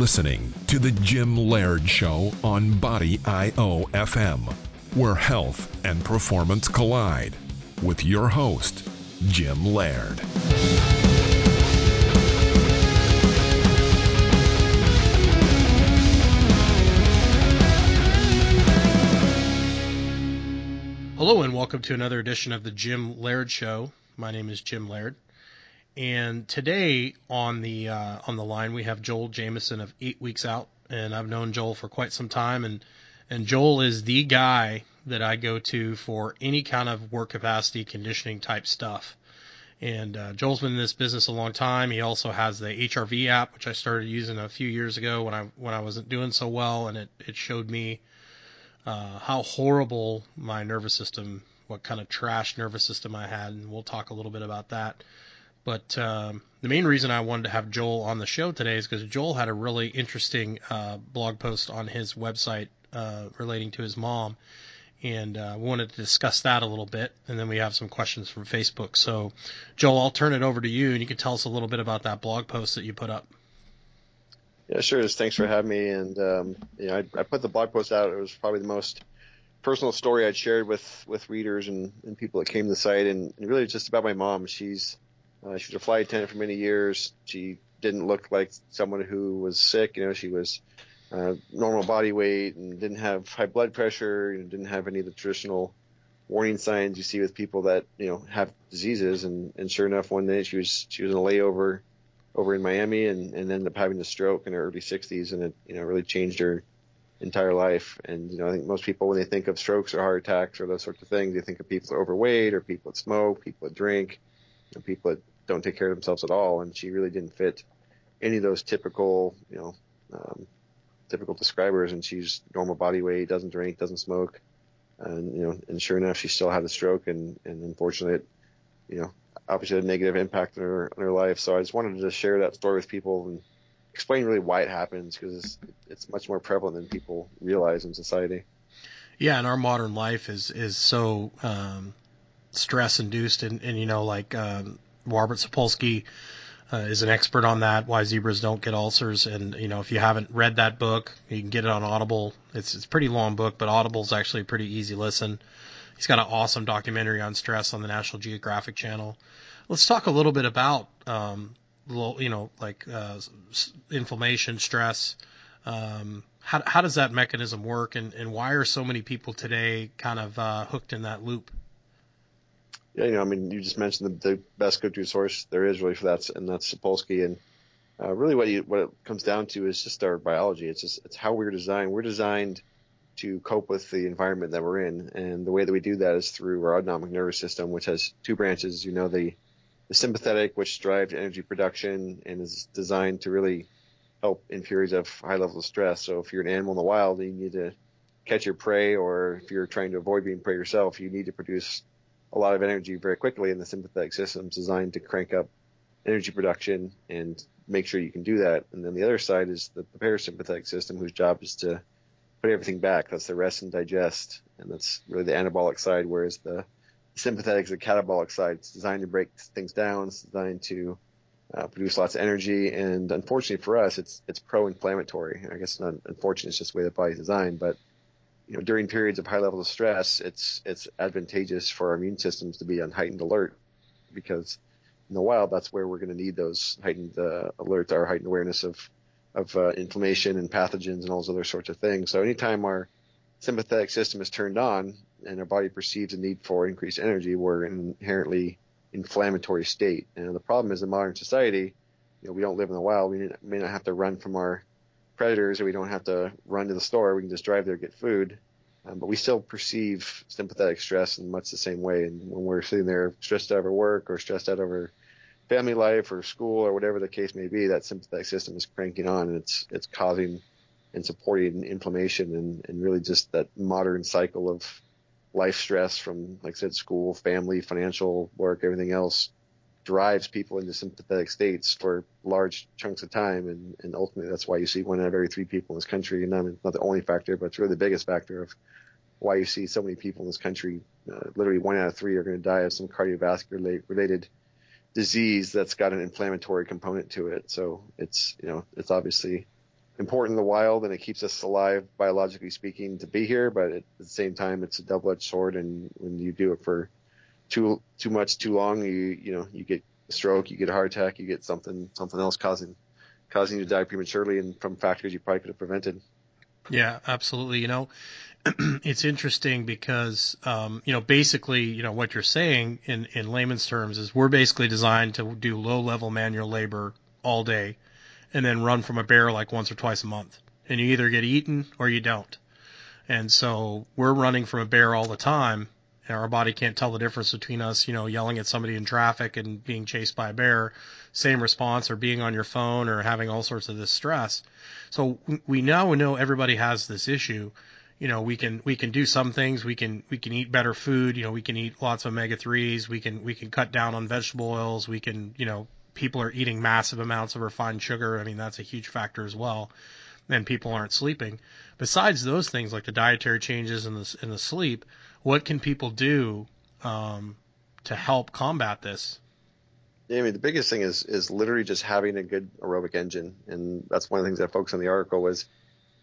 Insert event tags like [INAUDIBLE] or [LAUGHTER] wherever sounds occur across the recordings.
listening to The Jim Laird Show on Body IO FM, where health and performance collide, with your host, Jim Laird. Hello, and welcome to another edition of The Jim Laird Show. My name is Jim Laird. And today on the uh, on the line we have Joel Jamieson of Eight Weeks Out, and I've known Joel for quite some time, and and Joel is the guy that I go to for any kind of work capacity conditioning type stuff. And uh, Joel's been in this business a long time. He also has the HRV app, which I started using a few years ago when I when I wasn't doing so well, and it it showed me uh, how horrible my nervous system, what kind of trash nervous system I had, and we'll talk a little bit about that. But um, the main reason I wanted to have Joel on the show today is because Joel had a really interesting uh, blog post on his website uh, relating to his mom, and uh, we wanted to discuss that a little bit. And then we have some questions from Facebook. So, Joel, I'll turn it over to you, and you can tell us a little bit about that blog post that you put up. Yeah, sure. Thanks for having me. And um, you know, I, I, put the blog post out. It was probably the most personal story I'd shared with with readers and, and people that came to the site, and, really just about my mom. She's uh, she was a flight attendant for many years. She didn't look like someone who was sick. You know, she was uh, normal body weight and didn't have high blood pressure. Know, didn't have any of the traditional warning signs you see with people that you know have diseases. And, and sure enough, one day she was she was in a layover over in Miami and, and ended up having a stroke in her early 60s, and it you know really changed her entire life. And you know, I think most people when they think of strokes or heart attacks or those sorts of things, they think of people that are overweight or people that smoke, people that drink, people that don't take care of themselves at all. And she really didn't fit any of those typical, you know, um, typical describers. And she's normal body weight, doesn't drink, doesn't smoke, and you know, and sure enough, she still had a stroke, and and unfortunately, you know, obviously had a negative impact on her on her life. So I just wanted to share that story with people and explain really why it happens because it's, it's much more prevalent than people realize in society. Yeah, and our modern life is is so um, stress induced, and, and you know, like um, Robert Sapolsky uh, is an expert on that. Why zebras don't get ulcers, and you know if you haven't read that book, you can get it on Audible. It's it's a pretty long book, but Audible is actually a pretty easy listen. He's got an awesome documentary on stress on the National Geographic Channel. Let's talk a little bit about um, you know like uh, inflammation, stress. Um, how how does that mechanism work, and and why are so many people today kind of uh, hooked in that loop? Yeah, you know, I mean, you just mentioned the, the best go-to source there is really for that, and that's Sapolsky. And uh, really, what you what it comes down to is just our biology. It's just it's how we're designed. We're designed to cope with the environment that we're in, and the way that we do that is through our autonomic nervous system, which has two branches. You know, the the sympathetic, which drives energy production and is designed to really help in periods of high levels of stress. So if you're an animal in the wild, you need to catch your prey, or if you're trying to avoid being prey yourself, you need to produce a lot of energy very quickly, and the sympathetic system is designed to crank up energy production and make sure you can do that. And then the other side is the, the parasympathetic system, whose job is to put everything back. That's the rest and digest, and that's really the anabolic side. Whereas the sympathetic is the catabolic side. It's designed to break things down. It's designed to uh, produce lots of energy, and unfortunately for us, it's it's pro-inflammatory. I guess not unfortunate; it's just the way the body's designed, but you know, during periods of high levels of stress, it's it's advantageous for our immune systems to be on heightened alert because in the wild, that's where we're going to need those heightened uh, alerts, our heightened awareness of of uh, inflammation and pathogens and all those other sorts of things. So anytime our sympathetic system is turned on and our body perceives a need for increased energy, we're in an inherently inflammatory state. And the problem is in modern society, you know, we don't live in the wild. We may not have to run from our predators, or we don't have to run to the store. We can just drive there, get food. Um, but we still perceive sympathetic stress in much the same way. And when we're sitting there stressed out over work or stressed out over family life or school or whatever the case may be, that sympathetic system is cranking on and it's it's causing and supporting inflammation and, and really just that modern cycle of life stress from, like I said, school, family, financial work, everything else drives people into sympathetic states for large chunks of time, and, and ultimately that's why you see one out of every three people in this country, and not, not the only factor, but it's really the biggest factor of why you see so many people in this country. Uh, literally, one out of three are going to die of some cardiovascular related disease that's got an inflammatory component to it. So it's you know it's obviously important in the wild and it keeps us alive biologically speaking to be here, but at the same time, it's a double-edged sword. And when you do it for too too much, too long, you you know you get a stroke, you get a heart attack, you get something something else causing causing you to die prematurely and from factors you probably could have prevented. Yeah, absolutely. You know, [CLEARS THROAT] it's interesting because um, you know basically you know what you're saying in in layman's terms is we're basically designed to do low level manual labor all day and then run from a bear like once or twice a month and you either get eaten or you don't and so we're running from a bear all the time and our body can't tell the difference between us you know yelling at somebody in traffic and being chased by a bear same response or being on your phone or having all sorts of this stress. So we now know everybody has this issue. You know we can we can do some things. We can we can eat better food. You know we can eat lots of omega 3s we can we can cut down on vegetable oils. We can you know people are eating massive amounts of refined sugar. I mean that's a huge factor as well. And people aren't sleeping. Besides those things like the dietary changes and the and the sleep what can people do um, to help combat this? Yeah, I mean the biggest thing is is literally just having a good aerobic engine, and that's one of the things I focus on the article was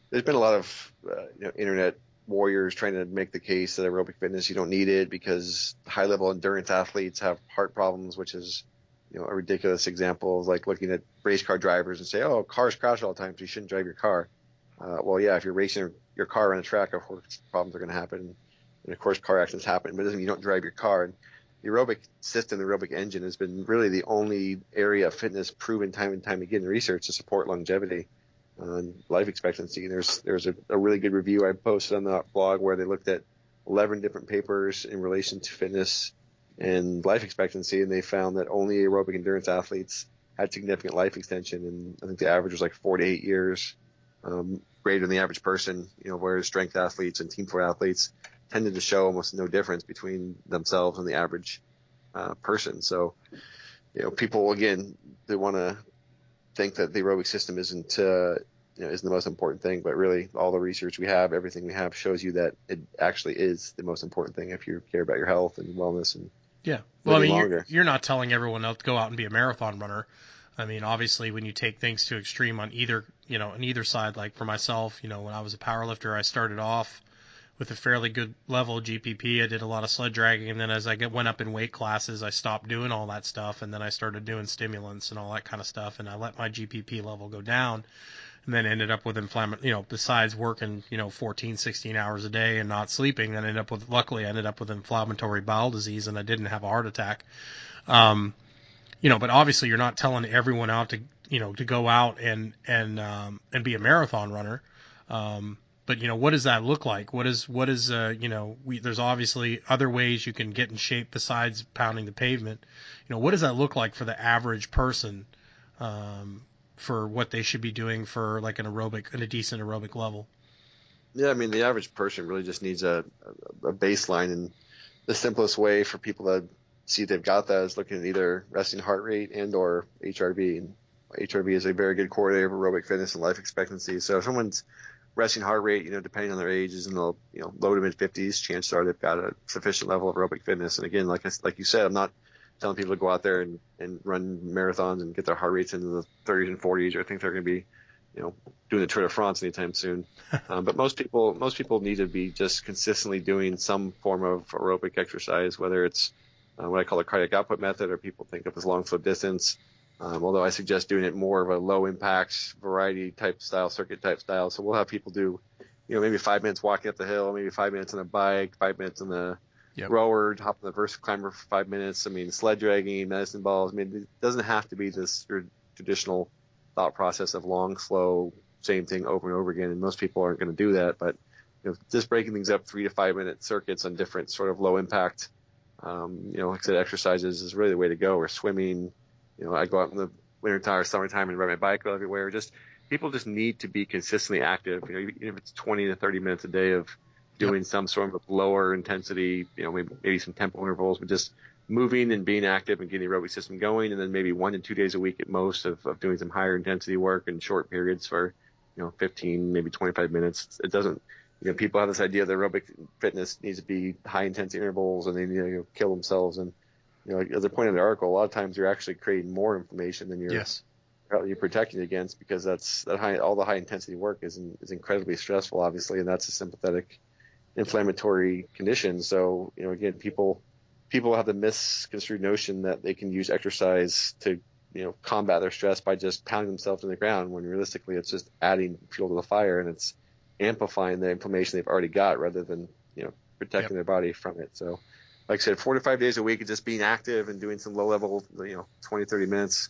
there's been a lot of uh, you know, internet warriors trying to make the case that aerobic fitness you don't need it because high level endurance athletes have heart problems, which is you know a ridiculous example of like looking at race car drivers and say, oh, cars crash all the time, so you shouldn't drive your car. Uh, well, yeah, if you're racing your car on a track, of course problems are going to happen, and of course car accidents happen, but it doesn't mean you don't drive your car. And the aerobic system, the aerobic engine, has been really the only area of fitness proven time and time again in research to support longevity and life expectancy. There's there's a, a, really good review I posted on the blog where they looked at 11 different papers in relation to fitness and life expectancy, and they found that only aerobic endurance athletes had significant life extension, and I think the average was like four to eight years, um, greater than the average person. You know, whereas strength athletes and team sport athletes tended to show almost no difference between themselves and the average uh, person. So, you know, people again they want to think that the aerobic system isn't uh, you know, isn't the most important thing, but really all the research we have, everything we have shows you that it actually is the most important thing if you care about your health and wellness and yeah. Well, I mean, you're, you're, not telling everyone else to go out and be a marathon runner. I mean, obviously, when you take things to extreme on either, you know, on either side, like for myself, you know, when I was a power lifter, I started off with a fairly good level GPP. I did a lot of sled dragging, and then as I get, went up in weight classes, I stopped doing all that stuff, and then I started doing stimulants and all that kind of stuff, and I let my GPP level go down, and then ended up with inflammatory. You know, besides working, you know, 14, 16 hours a day and not sleeping, then ended up with. Luckily, I ended up with inflammatory bowel disease, and I didn't have a heart attack. Um, you know, but obviously, you're not telling everyone out to, you know, to go out and and um, and be a marathon runner. Um, but you know what does that look like? What is what is uh, you know we, there's obviously other ways you can get in shape besides pounding the pavement. You know what does that look like for the average person um, for what they should be doing for like an aerobic at a decent aerobic level? Yeah i mean the average person really just needs a, a baseline and the simplest way for people to see they've got that is looking at either resting heart rate and or hrv and hrv is a very good correlator of aerobic fitness and life expectancy. So if someone's resting heart rate, you know, depending on their age, is in the you know low to mid 50s. Chances are they've got a sufficient level of aerobic fitness. And again, like I, like you said, I'm not telling people to go out there and, and run marathons and get their heart rates into the 30s and 40s, or think they're going to be, you know, doing the Tour de France anytime soon. [LAUGHS] um, but most people, most people need to be just consistently doing some form of aerobic exercise, whether it's uh, what I call a cardiac output method, or people think of as long slow distance. Um, although I suggest doing it more of a low impact variety type style, circuit type style. So we'll have people do, you know, maybe five minutes walking up the hill, maybe five minutes on a bike, five minutes on the yep. rower, hop on the vertical climber for five minutes. I mean, sled dragging, medicine balls. I mean, it doesn't have to be this traditional thought process of long, slow, same thing over and over again. And most people aren't going to do that. But you know, just breaking things up three to five minute circuits on different sort of low impact, um, you know, like I said, exercises is really the way to go. Or swimming you know, I go out in the wintertime or summertime and ride my bike everywhere. Just people just need to be consistently active. You know, even if it's 20 to 30 minutes a day of doing yep. some sort of lower intensity, you know, maybe, maybe some tempo intervals, but just moving and being active and getting the aerobic system going. And then maybe one to two days a week at most of, of doing some higher intensity work in short periods for, you know, 15, maybe 25 minutes. It doesn't, you know, people have this idea that aerobic fitness needs to be high intensity intervals and they need to you know, kill themselves. And, you know, as I pointed in the article, a lot of times you're actually creating more inflammation than you're yes. you're protecting against because that's that high all the high intensity work is is incredibly stressful, obviously, and that's a sympathetic inflammatory condition. So you know, again, people people have the misconstrued notion that they can use exercise to you know combat their stress by just pounding themselves in the ground when realistically it's just adding fuel to the fire and it's amplifying the inflammation they've already got rather than you know protecting yep. their body from it so like i said four to five days a week of just being active and doing some low level you know 20 30 minutes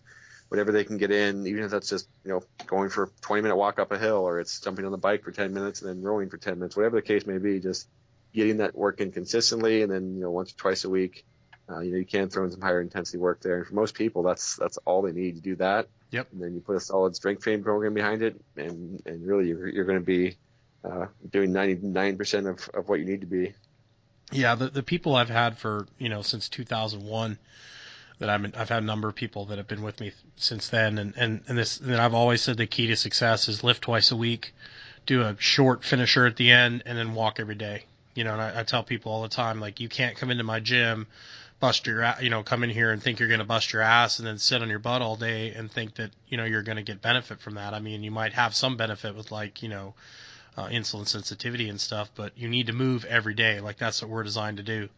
whatever they can get in even if that's just you know going for a 20 minute walk up a hill or it's jumping on the bike for 10 minutes and then rowing for 10 minutes whatever the case may be just getting that work in consistently and then you know once or twice a week uh, you know, you can throw in some higher intensity work there. And for most people, that's that's all they need to do that. Yep. And then you put a solid strength training program behind it, and and really you're, you're going to be uh, doing 99% of, of what you need to be. Yeah, the the people I've had for you know since 2001 that been, I've had a number of people that have been with me since then, and and and this and I've always said the key to success is lift twice a week, do a short finisher at the end, and then walk every day. You know, and I, I tell people all the time like you can't come into my gym bust your you know come in here and think you're going to bust your ass and then sit on your butt all day and think that you know you're going to get benefit from that i mean you might have some benefit with like you know uh, insulin sensitivity and stuff but you need to move every day like that's what we're designed to do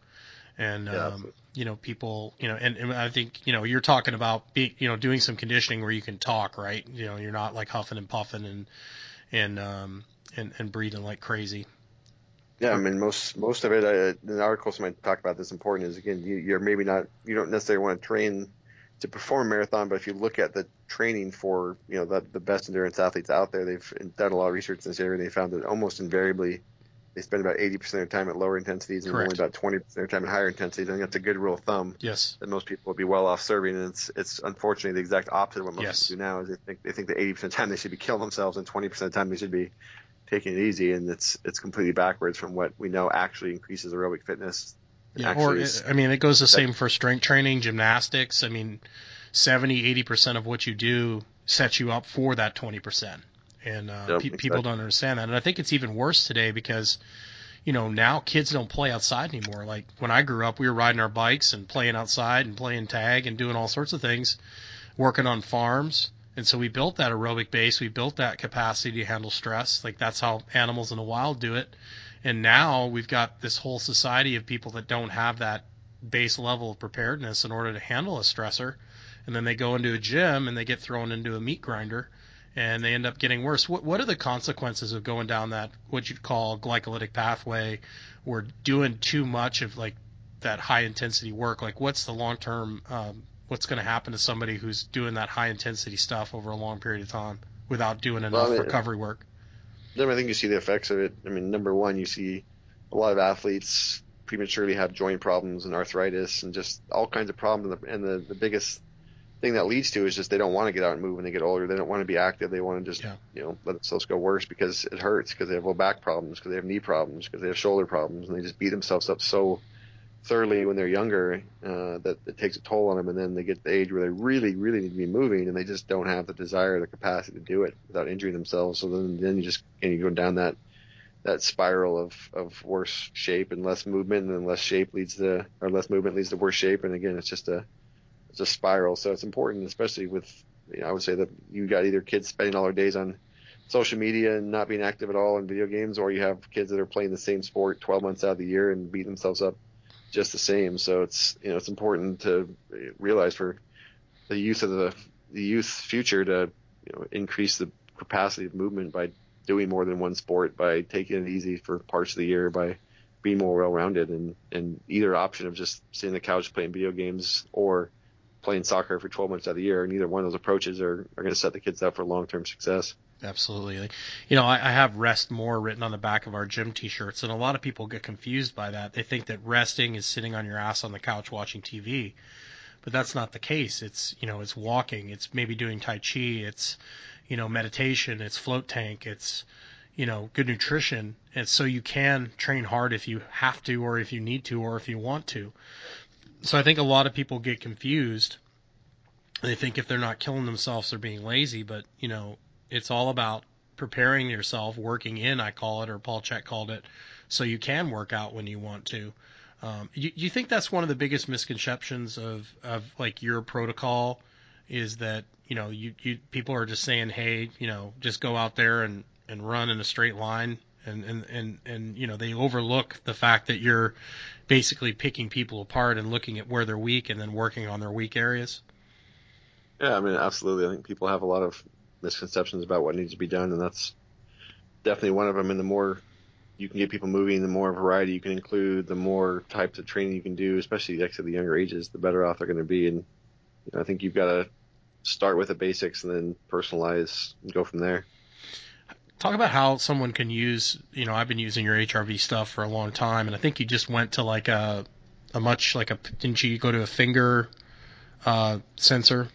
and yeah. um, you know people you know and, and i think you know you're talking about being you know doing some conditioning where you can talk right you know you're not like huffing and puffing and and um and, and breathing like crazy yeah, I mean most most of it. Uh, the articles might talk about this important is again you, you're maybe not you don't necessarily want to train to perform a marathon, but if you look at the training for you know the, the best endurance athletes out there, they've done a lot of research in this area. and They found that almost invariably they spend about 80% of their time at lower intensities and Correct. only about 20% of their time at higher intensities. I think that's a good rule of thumb. Yes. That most people would be well off serving, and it's it's unfortunately the exact opposite of what most yes. people do now. Is they think they think that 80% of the time they should be killing themselves, and 20% of the time they should be taking it easy, and it's it's completely backwards from what we know actually increases aerobic fitness. Yeah, or I mean, it goes the same for strength training, gymnastics. I mean, 70, 80 percent of what you do sets you up for that twenty percent, and uh, yep, pe- people don't understand that. And I think it's even worse today because you know, now kids don't play outside anymore. Like when I grew up, we were riding our bikes and playing outside and playing tag and doing all sorts of things, working on farms. And so we built that aerobic base. We built that capacity to handle stress. Like that's how animals in the wild do it. And now we've got this whole society of people that don't have that base level of preparedness in order to handle a stressor. And then they go into a gym and they get thrown into a meat grinder and they end up getting worse. What, what are the consequences of going down that, what you'd call glycolytic pathway or doing too much of like that high intensity work? Like what's the long term um, what's going to happen to somebody who's doing that high intensity stuff over a long period of time without doing enough well, I mean, recovery work. I think you see the effects of it. I mean, number one, you see a lot of athletes prematurely have joint problems and arthritis and just all kinds of problems. And the, the biggest thing that leads to is just they don't want to get out and move when they get older. They don't want to be active. They want to just, yeah. you know, let themselves go worse because it hurts, because they have low back problems, because they have knee problems, because they have shoulder problems, and they just beat themselves up so thoroughly when they're younger uh, that it takes a toll on them, and then they get to the age where they really, really need to be moving, and they just don't have the desire, or the capacity to do it without injuring themselves. So then, then you just and you go down that that spiral of, of worse shape and less movement, and then less shape leads to or less movement leads to worse shape, and again, it's just a it's a spiral. So it's important, especially with you know, I would say that you got either kids spending all their days on social media and not being active at all in video games, or you have kids that are playing the same sport 12 months out of the year and beat themselves up just the same. So it's you know it's important to realize for the youth of the the youth future to you know increase the capacity of movement by doing more than one sport, by taking it easy for parts of the year, by being more well rounded, and and either option of just sitting on the couch playing video games or playing soccer for 12 months out of the year. Neither one of those approaches are, are going to set the kids up for long term success. Absolutely. You know, I, I, have rest more written on the back of our gym t-shirts, and a lot of people get confused by that. They think that resting is sitting on your ass on the couch watching TV, but that's not the case. It's, you know, it's walking, it's maybe doing Tai Chi, it's, you know, meditation, it's float tank, it's, you know, good nutrition. And so you can train hard if you have to, or if you need to, or if you want to. So I think a lot of people get confused. They think if they're not killing themselves, they're being lazy, but, you know, it's all about preparing yourself, working in, I call it, or Paul Chek called it, so you can work out when you want to. Um, you, you think that's one of the biggest misconceptions of, of like your protocol is that you know you, you people are just saying hey you know just go out there and and run in a straight line and and and and you know they overlook the fact that you're basically picking people apart and looking at where they're weak and then working on their weak areas. Yeah, I mean, absolutely. I think people have a lot of misconceptions about what needs to be done, and that's definitely one of them. And the more you can get people moving, the more variety you can include, the more types of training you can do, especially like to the younger ages, the better off they're going to be. And you know, I think you've got to start with the basics and then personalize and go from there. Talk about how someone can use, you know, I've been using your HRV stuff for a long time, and I think you just went to like a, a much like a, didn't you go to a finger uh, sensor?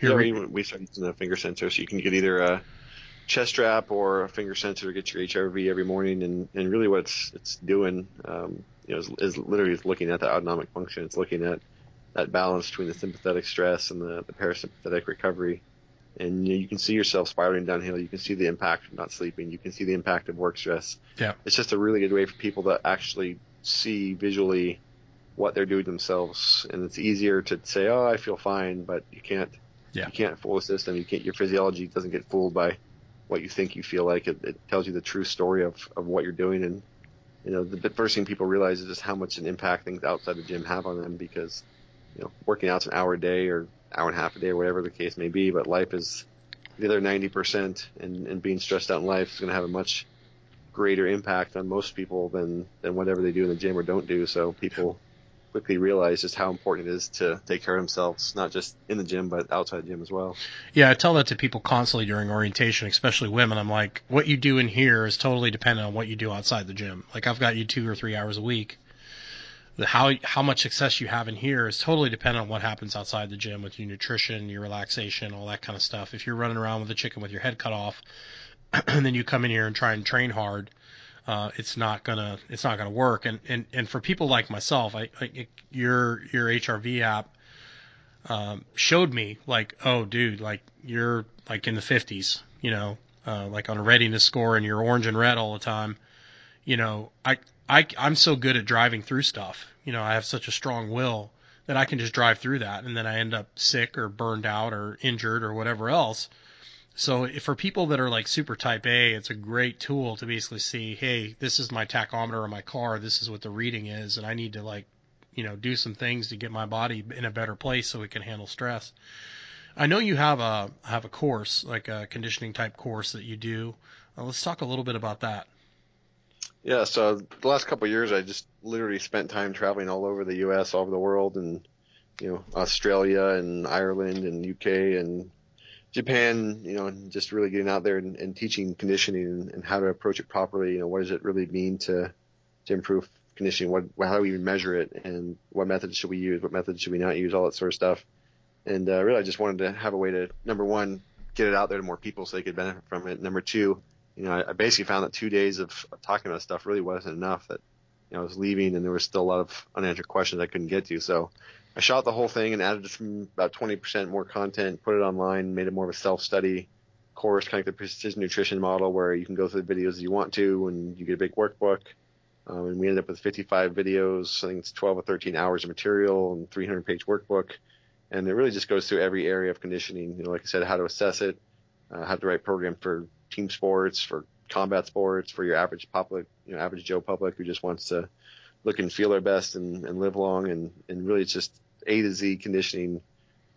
Here yeah, we, we started using a finger sensor, so you can get either a chest strap or a finger sensor to get your HRV every morning, and, and really what it's, it's doing, um, you know, is, is literally looking at the autonomic function. It's looking at that balance between the sympathetic stress and the, the parasympathetic recovery. And you, know, you can see yourself spiraling downhill. You can see the impact of not sleeping. You can see the impact of work stress. Yeah. It's just a really good way for people to actually see visually what they're doing themselves. And it's easier to say, oh, I feel fine, but you can't. Yeah. You can't fool the system. You can't. Your physiology doesn't get fooled by what you think you feel like. It, it tells you the true story of, of what you're doing. And you know, the first thing people realize is just how much an impact things outside the gym have on them because you know, working out's an hour a day or hour and a half a day or whatever the case may be, but life is the other 90% and, and being stressed out in life is going to have a much greater impact on most people than, than whatever they do in the gym or don't do. So people quickly realize just how important it is to take care of themselves, not just in the gym, but outside the gym as well. Yeah, I tell that to people constantly during orientation, especially women. I'm like, what you do in here is totally dependent on what you do outside the gym. Like I've got you two or three hours a week how how much success you have in here is totally dependent on what happens outside the gym with your nutrition, your relaxation, all that kind of stuff. If you're running around with a chicken with your head cut off, [CLEARS THROAT] and then you come in here and try and train hard, uh, it's not gonna it's not gonna work. And and and for people like myself, I, I your your HRV app um, showed me like, oh, dude, like you're like in the 50s, you know, uh, like on a readiness score, and you're orange and red all the time. You know, I I, I'm so good at driving through stuff. You know, I have such a strong will that I can just drive through that, and then I end up sick or burned out or injured or whatever else. So for people that are like super type A, it's a great tool to basically see, hey, this is my tachometer on my car. This is what the reading is, and I need to like, you know, do some things to get my body in a better place so it can handle stress. I know you have a have a course, like a conditioning type course that you do. Uh, let's talk a little bit about that. Yeah, so the last couple years, I just literally spent time traveling all over the U.S., all over the world, and you know Australia and Ireland and UK and Japan. You know, and just really getting out there and, and teaching conditioning and, and, how to approach it properly. You know, what does it really mean to to improve conditioning? What how do we even measure it? And what methods should we use? What methods should we not use? All that sort of stuff. And uh, really, I just wanted to have a way to number one get it out there to more people so they could benefit from it. Number two you know, I, I basically found that two days of, talking about stuff really wasn't enough. That you know, I was leaving and there was still a lot of unanswered questions I couldn't get to. So I shot the whole thing and added some about 20% more content, put it online, made it more of a self-study course, kind of the precision nutrition model where you can go through the videos you want to and you get a big workbook. Um, and we ended up with 55 videos. I think it's 12 or 13 hours of material and 300 page workbook. And it really just goes through every area of conditioning. You know, like I said, how to assess it, uh, how to write program for team sports, for combat sports, for your average public, you know, average Joe public who just wants to look and feel their best and, and live long and, and really it's just A to Z conditioning,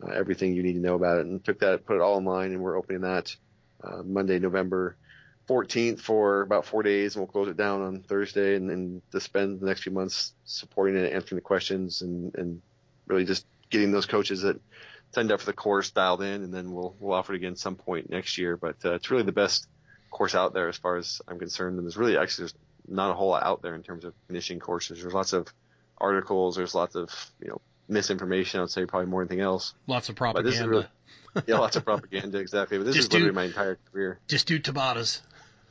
uh, everything you need to know about it. And took that, put it all online, and we're opening that uh, Monday, November 14th for about four days, and we'll close it down on Thursday, and then to spend the next few months supporting it, answering the questions, and and really just getting those coaches that signed up for the course dialed in, and then we'll we'll offer it again some point next year. But uh, it's really the best course out there as far as I'm concerned. And there's really actually there's not a whole lot out there in terms of conditioning courses. There's lots of articles. There's lots of you know misinformation. I would say probably more than anything else. Lots of propaganda. Really, [LAUGHS] yeah, lots of [LAUGHS] propaganda. Exactly. But this just is literally do, my entire career. Just do Tabatas.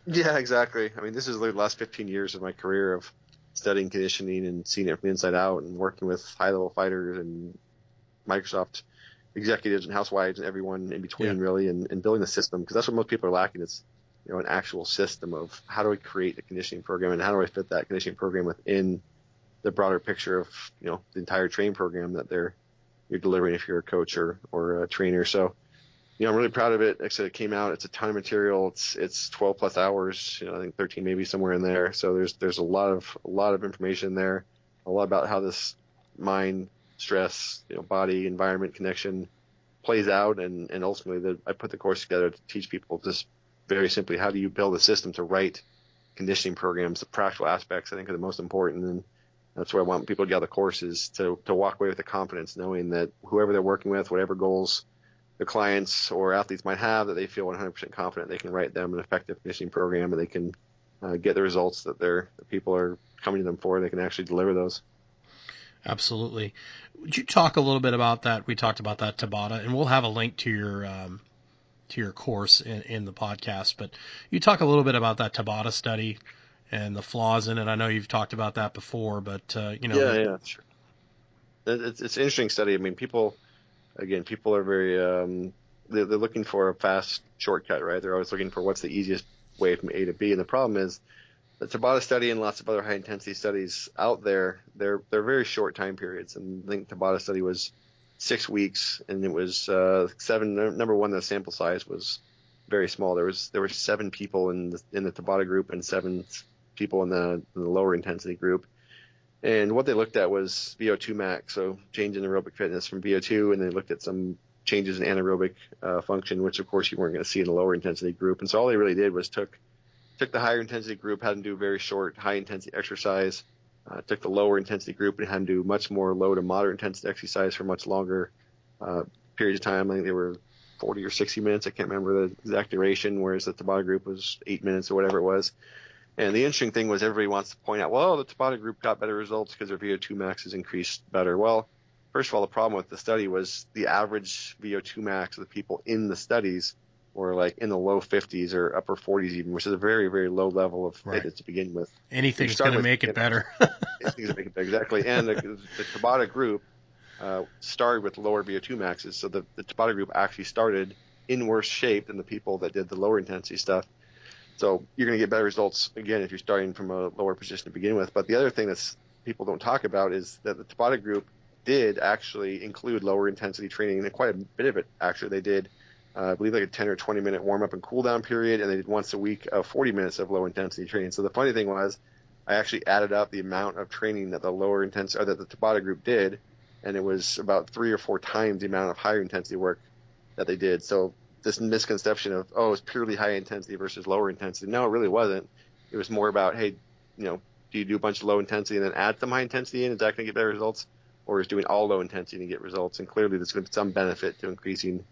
Yeah, exactly. I mean, this is the last 15 years of my career of studying conditioning and seeing it from the inside out and working with high level fighters and Microsoft executives and housewives and everyone in between yeah. really and, and building the system because that's what most people are lacking is you know an actual system of how do I create a conditioning program and how do I fit that conditioning program within the broader picture of you know the entire training program that they're you're delivering if you're a coach or or a trainer. So, you know, I'm really proud of it. Like I said, it came out. It's a ton of material. It's it's 12 plus hours. You know, I think 13 maybe somewhere in there. So there's there's a lot of a lot of information there, a lot about how this mind, stress, you know, body, environment connection plays out, and and ultimately, the, I put the course together to teach people just very simply how do you build a system to write conditioning programs. The practical aspects I think are the most important, and that's where I want people to get the courses to to walk away with the confidence, knowing that whoever they're working with, whatever goals the clients or athletes might have, that they feel 100% confident they can write them an effective conditioning program and they can uh, get the results that their people are coming to them for. They can actually deliver those. Absolutely. Would you talk a little bit about that? We talked about that Tabata, and we'll have a link to your um, to your course in, in the podcast. But you talk a little bit about that Tabata study and the flaws in it. I know you've talked about that before, but uh, you know, yeah, yeah, sure. It's it's an interesting study. I mean, people again, people are very um, they're, they're looking for a fast shortcut, right? They're always looking for what's the easiest way from A to B, and the problem is the Tabata study and lots of other high intensity studies out there, they're they're very short time periods. And I think Tabata study was six weeks, and it was uh, seven. Number one, the sample size was very small. There was there were seven people in the in the Tabata group and seven people in the, in the lower intensity group. And what they looked at was VO2 max, so change in aerobic fitness from VO2, and they looked at some changes in anaerobic uh, function, which of course you weren't going to see in the lower intensity group. And so all they really did was took took the higher intensity group, had them do very short, high intensity exercise. Uh, took the lower intensity group and had them do much more low to moderate intensity exercise for much longer uh, periods of time. I think they were 40 or 60 minutes. I can't remember the exact duration, whereas the Tabata group was eight minutes or whatever it was. And the interesting thing was everybody wants to point out, well, the Tabata group got better results because their VO2 max is increased better. Well, first of all, the problem with the study was the average VO2 max of the people in the studies or like in the low 50s or upper 40s even, which is a very very low level of right. fitness to begin with. Anything's going to make it better. [LAUGHS] anything's going to make it better exactly. And the, the Tabata group uh, started with lower VO2 maxes, so the, the Tabata group actually started in worse shape than the people that did the lower intensity stuff. So you're going to get better results again if you're starting from a lower position to begin with. But the other thing that people don't talk about is that the Tabata group did actually include lower intensity training, and quite a bit of it actually they did uh, I believe like a 10 or 20 minute warm up and cool down period, and they did once a week of 40 minutes of low intensity training. So the funny thing was, I actually added up the amount of training that the lower intensity or that the Tabata group did, and it was about three or four times the amount of higher intensity work that they did. So this misconception of oh, it's purely high intensity versus lower intensity. No, it really wasn't. It was more about hey, you know, do you do a bunch of low intensity and then add some high intensity in? Is that going to get better results? Or is doing all low intensity to get results? And clearly, there's going to be some benefit to increasing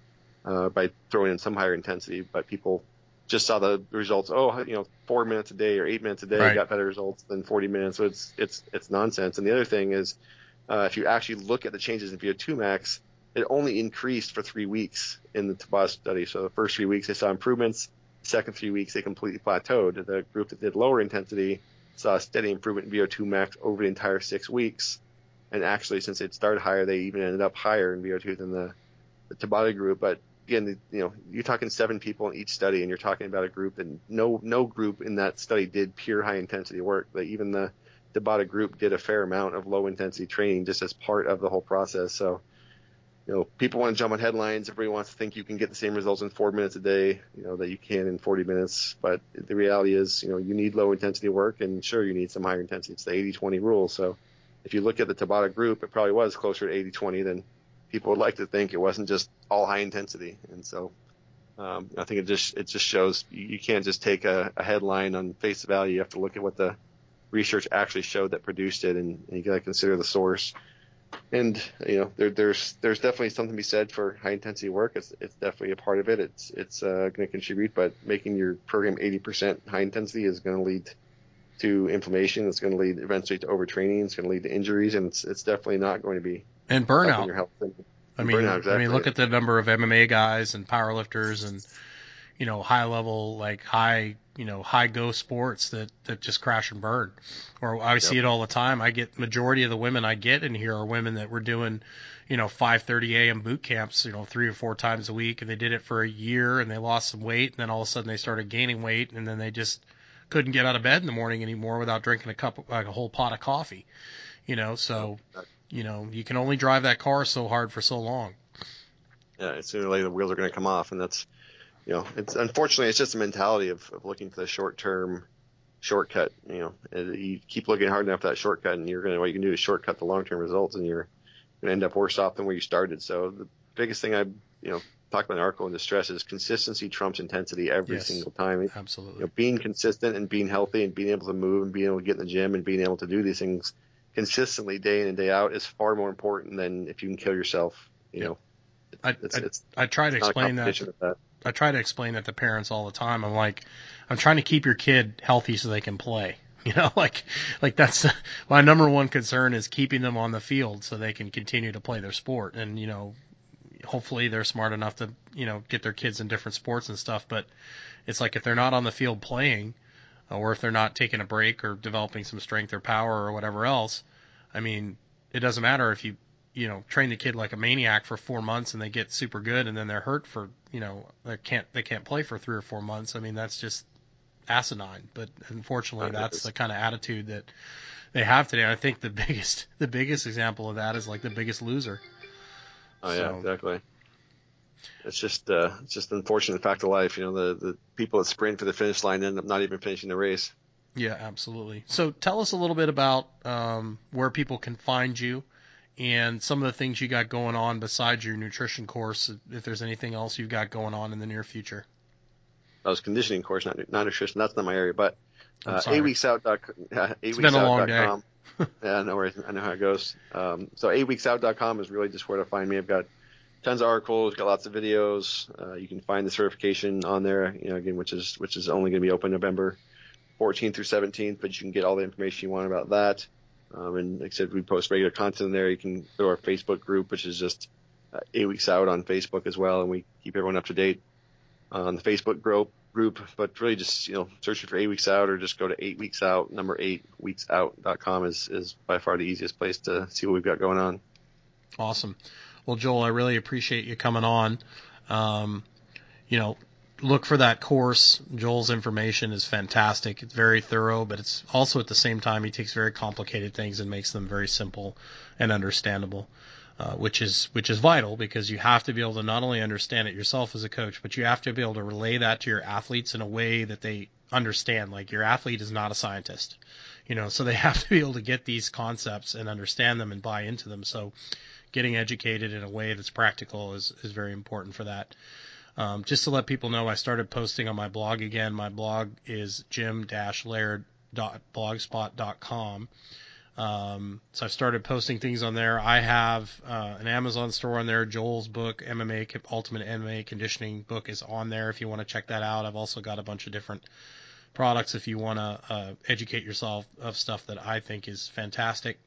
uh, by throwing in some higher intensity, but people just saw the results. Oh, you know, four minutes a day or eight minutes a day right. got better results than 40 minutes. So it's it's it's nonsense. And the other thing is, uh, if you actually look at the changes in VO2 max, it only increased for three weeks in the Tabata study. So the first three weeks they saw improvements. The second three weeks they completely plateaued. The group that did lower intensity saw a steady improvement in VO2 max over the entire six weeks. And actually, since it started higher, they even ended up higher in VO2 than the, the Tabata group. But again, you know, you're talking seven people in each study, and you're talking about a group, and no no group in that study did pure high intensity work. But even the Tabata group did a fair amount of low intensity training just as part of the whole process. So, you know, people want to jump on headlines. Everybody wants to think you can get the same results in four minutes a day, you know, that you can in 40 minutes. But the reality is, you know, you need low intensity work, and sure, you need some higher intensity. It's the 80-20 rule. So, if you look at the Tabata group, it probably was closer to 80-20 than people would like to think it wasn't just all high intensity. And so um, I think it just it just shows you, can't just take a, a, headline on face value. You have to look at what the research actually showed that produced it, and, and you got to consider the source. And you know, there, there's there's definitely something to be said for high intensity work. It's it's definitely a part of it. It's it's uh, going to contribute, but making your program 80% high intensity is going to lead to inflammation. It's going to lead eventually to overtraining. It's going to lead to injuries, and it's it's definitely not going to be and burnout. I mean, burnout, exactly. I mean, look at the number of MMA guys and powerlifters and you know high level like high you know high go sports that that just crash and burn. Or I yep. see it all the time. I get majority of the women I get in here are women that were doing you know 5:30 a.m. boot camps you know three or four times a week and they did it for a year and they lost some weight and then all of a sudden they started gaining weight and then they just couldn't get out of bed in the morning anymore without drinking a cup like a whole pot of coffee you know so you know, you can only drive that car so hard for so long. Yeah, sooner or later the wheels are going to come off, and that's, you know, it's unfortunately it's just a mentality of, of looking for the short term shortcut. You know, uh, you keep looking hard enough for that shortcut, and you're going to what you can do is shortcut the long term results, and you're going to end up worse off than where you started. So the biggest thing I, you know, talk about in the article and the stress is consistency trumps intensity every Yes. single time. Absolutely. You know, being consistent and being healthy and being able to move and being able to get in the gym and being able to do these things consistently day in and day out is far more important than if you can kill yourself. You know, I, it's, I, it's I try to explain that. that. I try to explain that to parents all the time. I'm like, I'm trying to keep your kid healthy so they can play. [LAUGHS] You know, like, like that's [LAUGHS] my number one concern is keeping them on the field so they can continue to play their sport. And, you know, hopefully they're smart enough to, you know, get their kids in different sports and stuff. But it's like if they're not on the field playing, uh, or if they're not taking a break or developing some strength or power or whatever else, I mean, it doesn't matter if you, you know, train the kid like a maniac for four months and they get super good and then they're hurt for, you know, they can't they can't play for three or four months. I mean, that's just asinine. But unfortunately, that's the kind of attitude that they have today. And I think the [LAUGHS] biggest the biggest example of that is like the Biggest Loser. Oh yeah, So- exactly. It's just uh, it's just an unfortunate fact of life. You know, the the people that sprint for the finish line end up not even finishing the race. Yeah, absolutely. So tell us a little bit about um, where people can find you and some of the things you got going on besides your nutrition course. If there's anything else you've got going on in the near future. I was conditioning course, not not nutrition. That's not my area, but uh, eight weeks out. Yeah, eight been a long day. [LAUGHS] [LAUGHS] yeah, no worries. I know how it goes. Um, so eight weeks out.com is really just where to find me. I've got tons of articles, got lots of videos. Uh, you can find the certification on there. You know, again, which is which is only going to be open November 14th through 17th, but you can get all the information you want about that. Um, and like I said, we post regular content there. You can go to our Facebook group, which is just uh, eight weeks out on Facebook as well, and we keep everyone up to date on the Facebook group. Group, but really just you know searching for eight weeks out, or just go to eight weeks out. Number eight weeks out.com is is by far the easiest place to see what we've got going on. Awesome. Well, Joel, I really appreciate you coming on. Um, you know, look for that course. Joel's information is fantastic. It's very thorough, but it's also at the same time he takes very complicated things and makes them very simple and understandable. Uh, which is which is vital because you have to be able to not only understand it yourself as a coach, but you have to be able to relay that to your athletes in a way that they understand. Like your athlete is not a scientist, you know, so they [LAUGHS] have to be able to get these concepts and understand them and buy into them. So getting educated in a way that's practical is, is very important for that. Um, just to let people know, I started posting on my blog again. My blog is jim-laird.blogspot.com. Um, so I've started posting things on there. I have uh, an Amazon store on there. Joel's book, MMA Ultimate MMA Conditioning book, is on there if you want to check that out. I've also got a bunch of different products if you want to uh, educate yourself of stuff that I think is fantastic.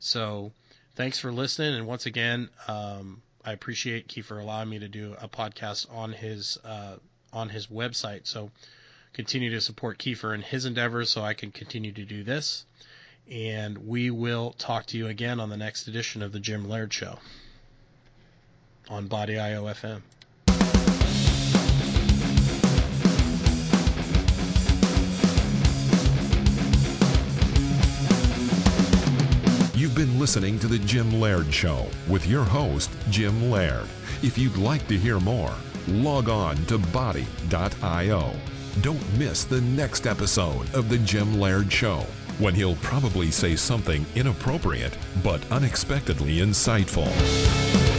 So thanks for listening. And once again, um, I appreciate Kiefer allowing me to do a podcast on his uh, on his website. So continue to support Kiefer and his endeavors so I can continue to do this. And we will talk to you again on the next edition of the Jim Laird Show on Body IO FM. You've been listening to The Jim Laird Show with your host, Jim Laird. If you'd like to hear more, log on to body.io. Don't miss the next episode of The Jim Laird Show when he'll probably say something inappropriate but unexpectedly insightful.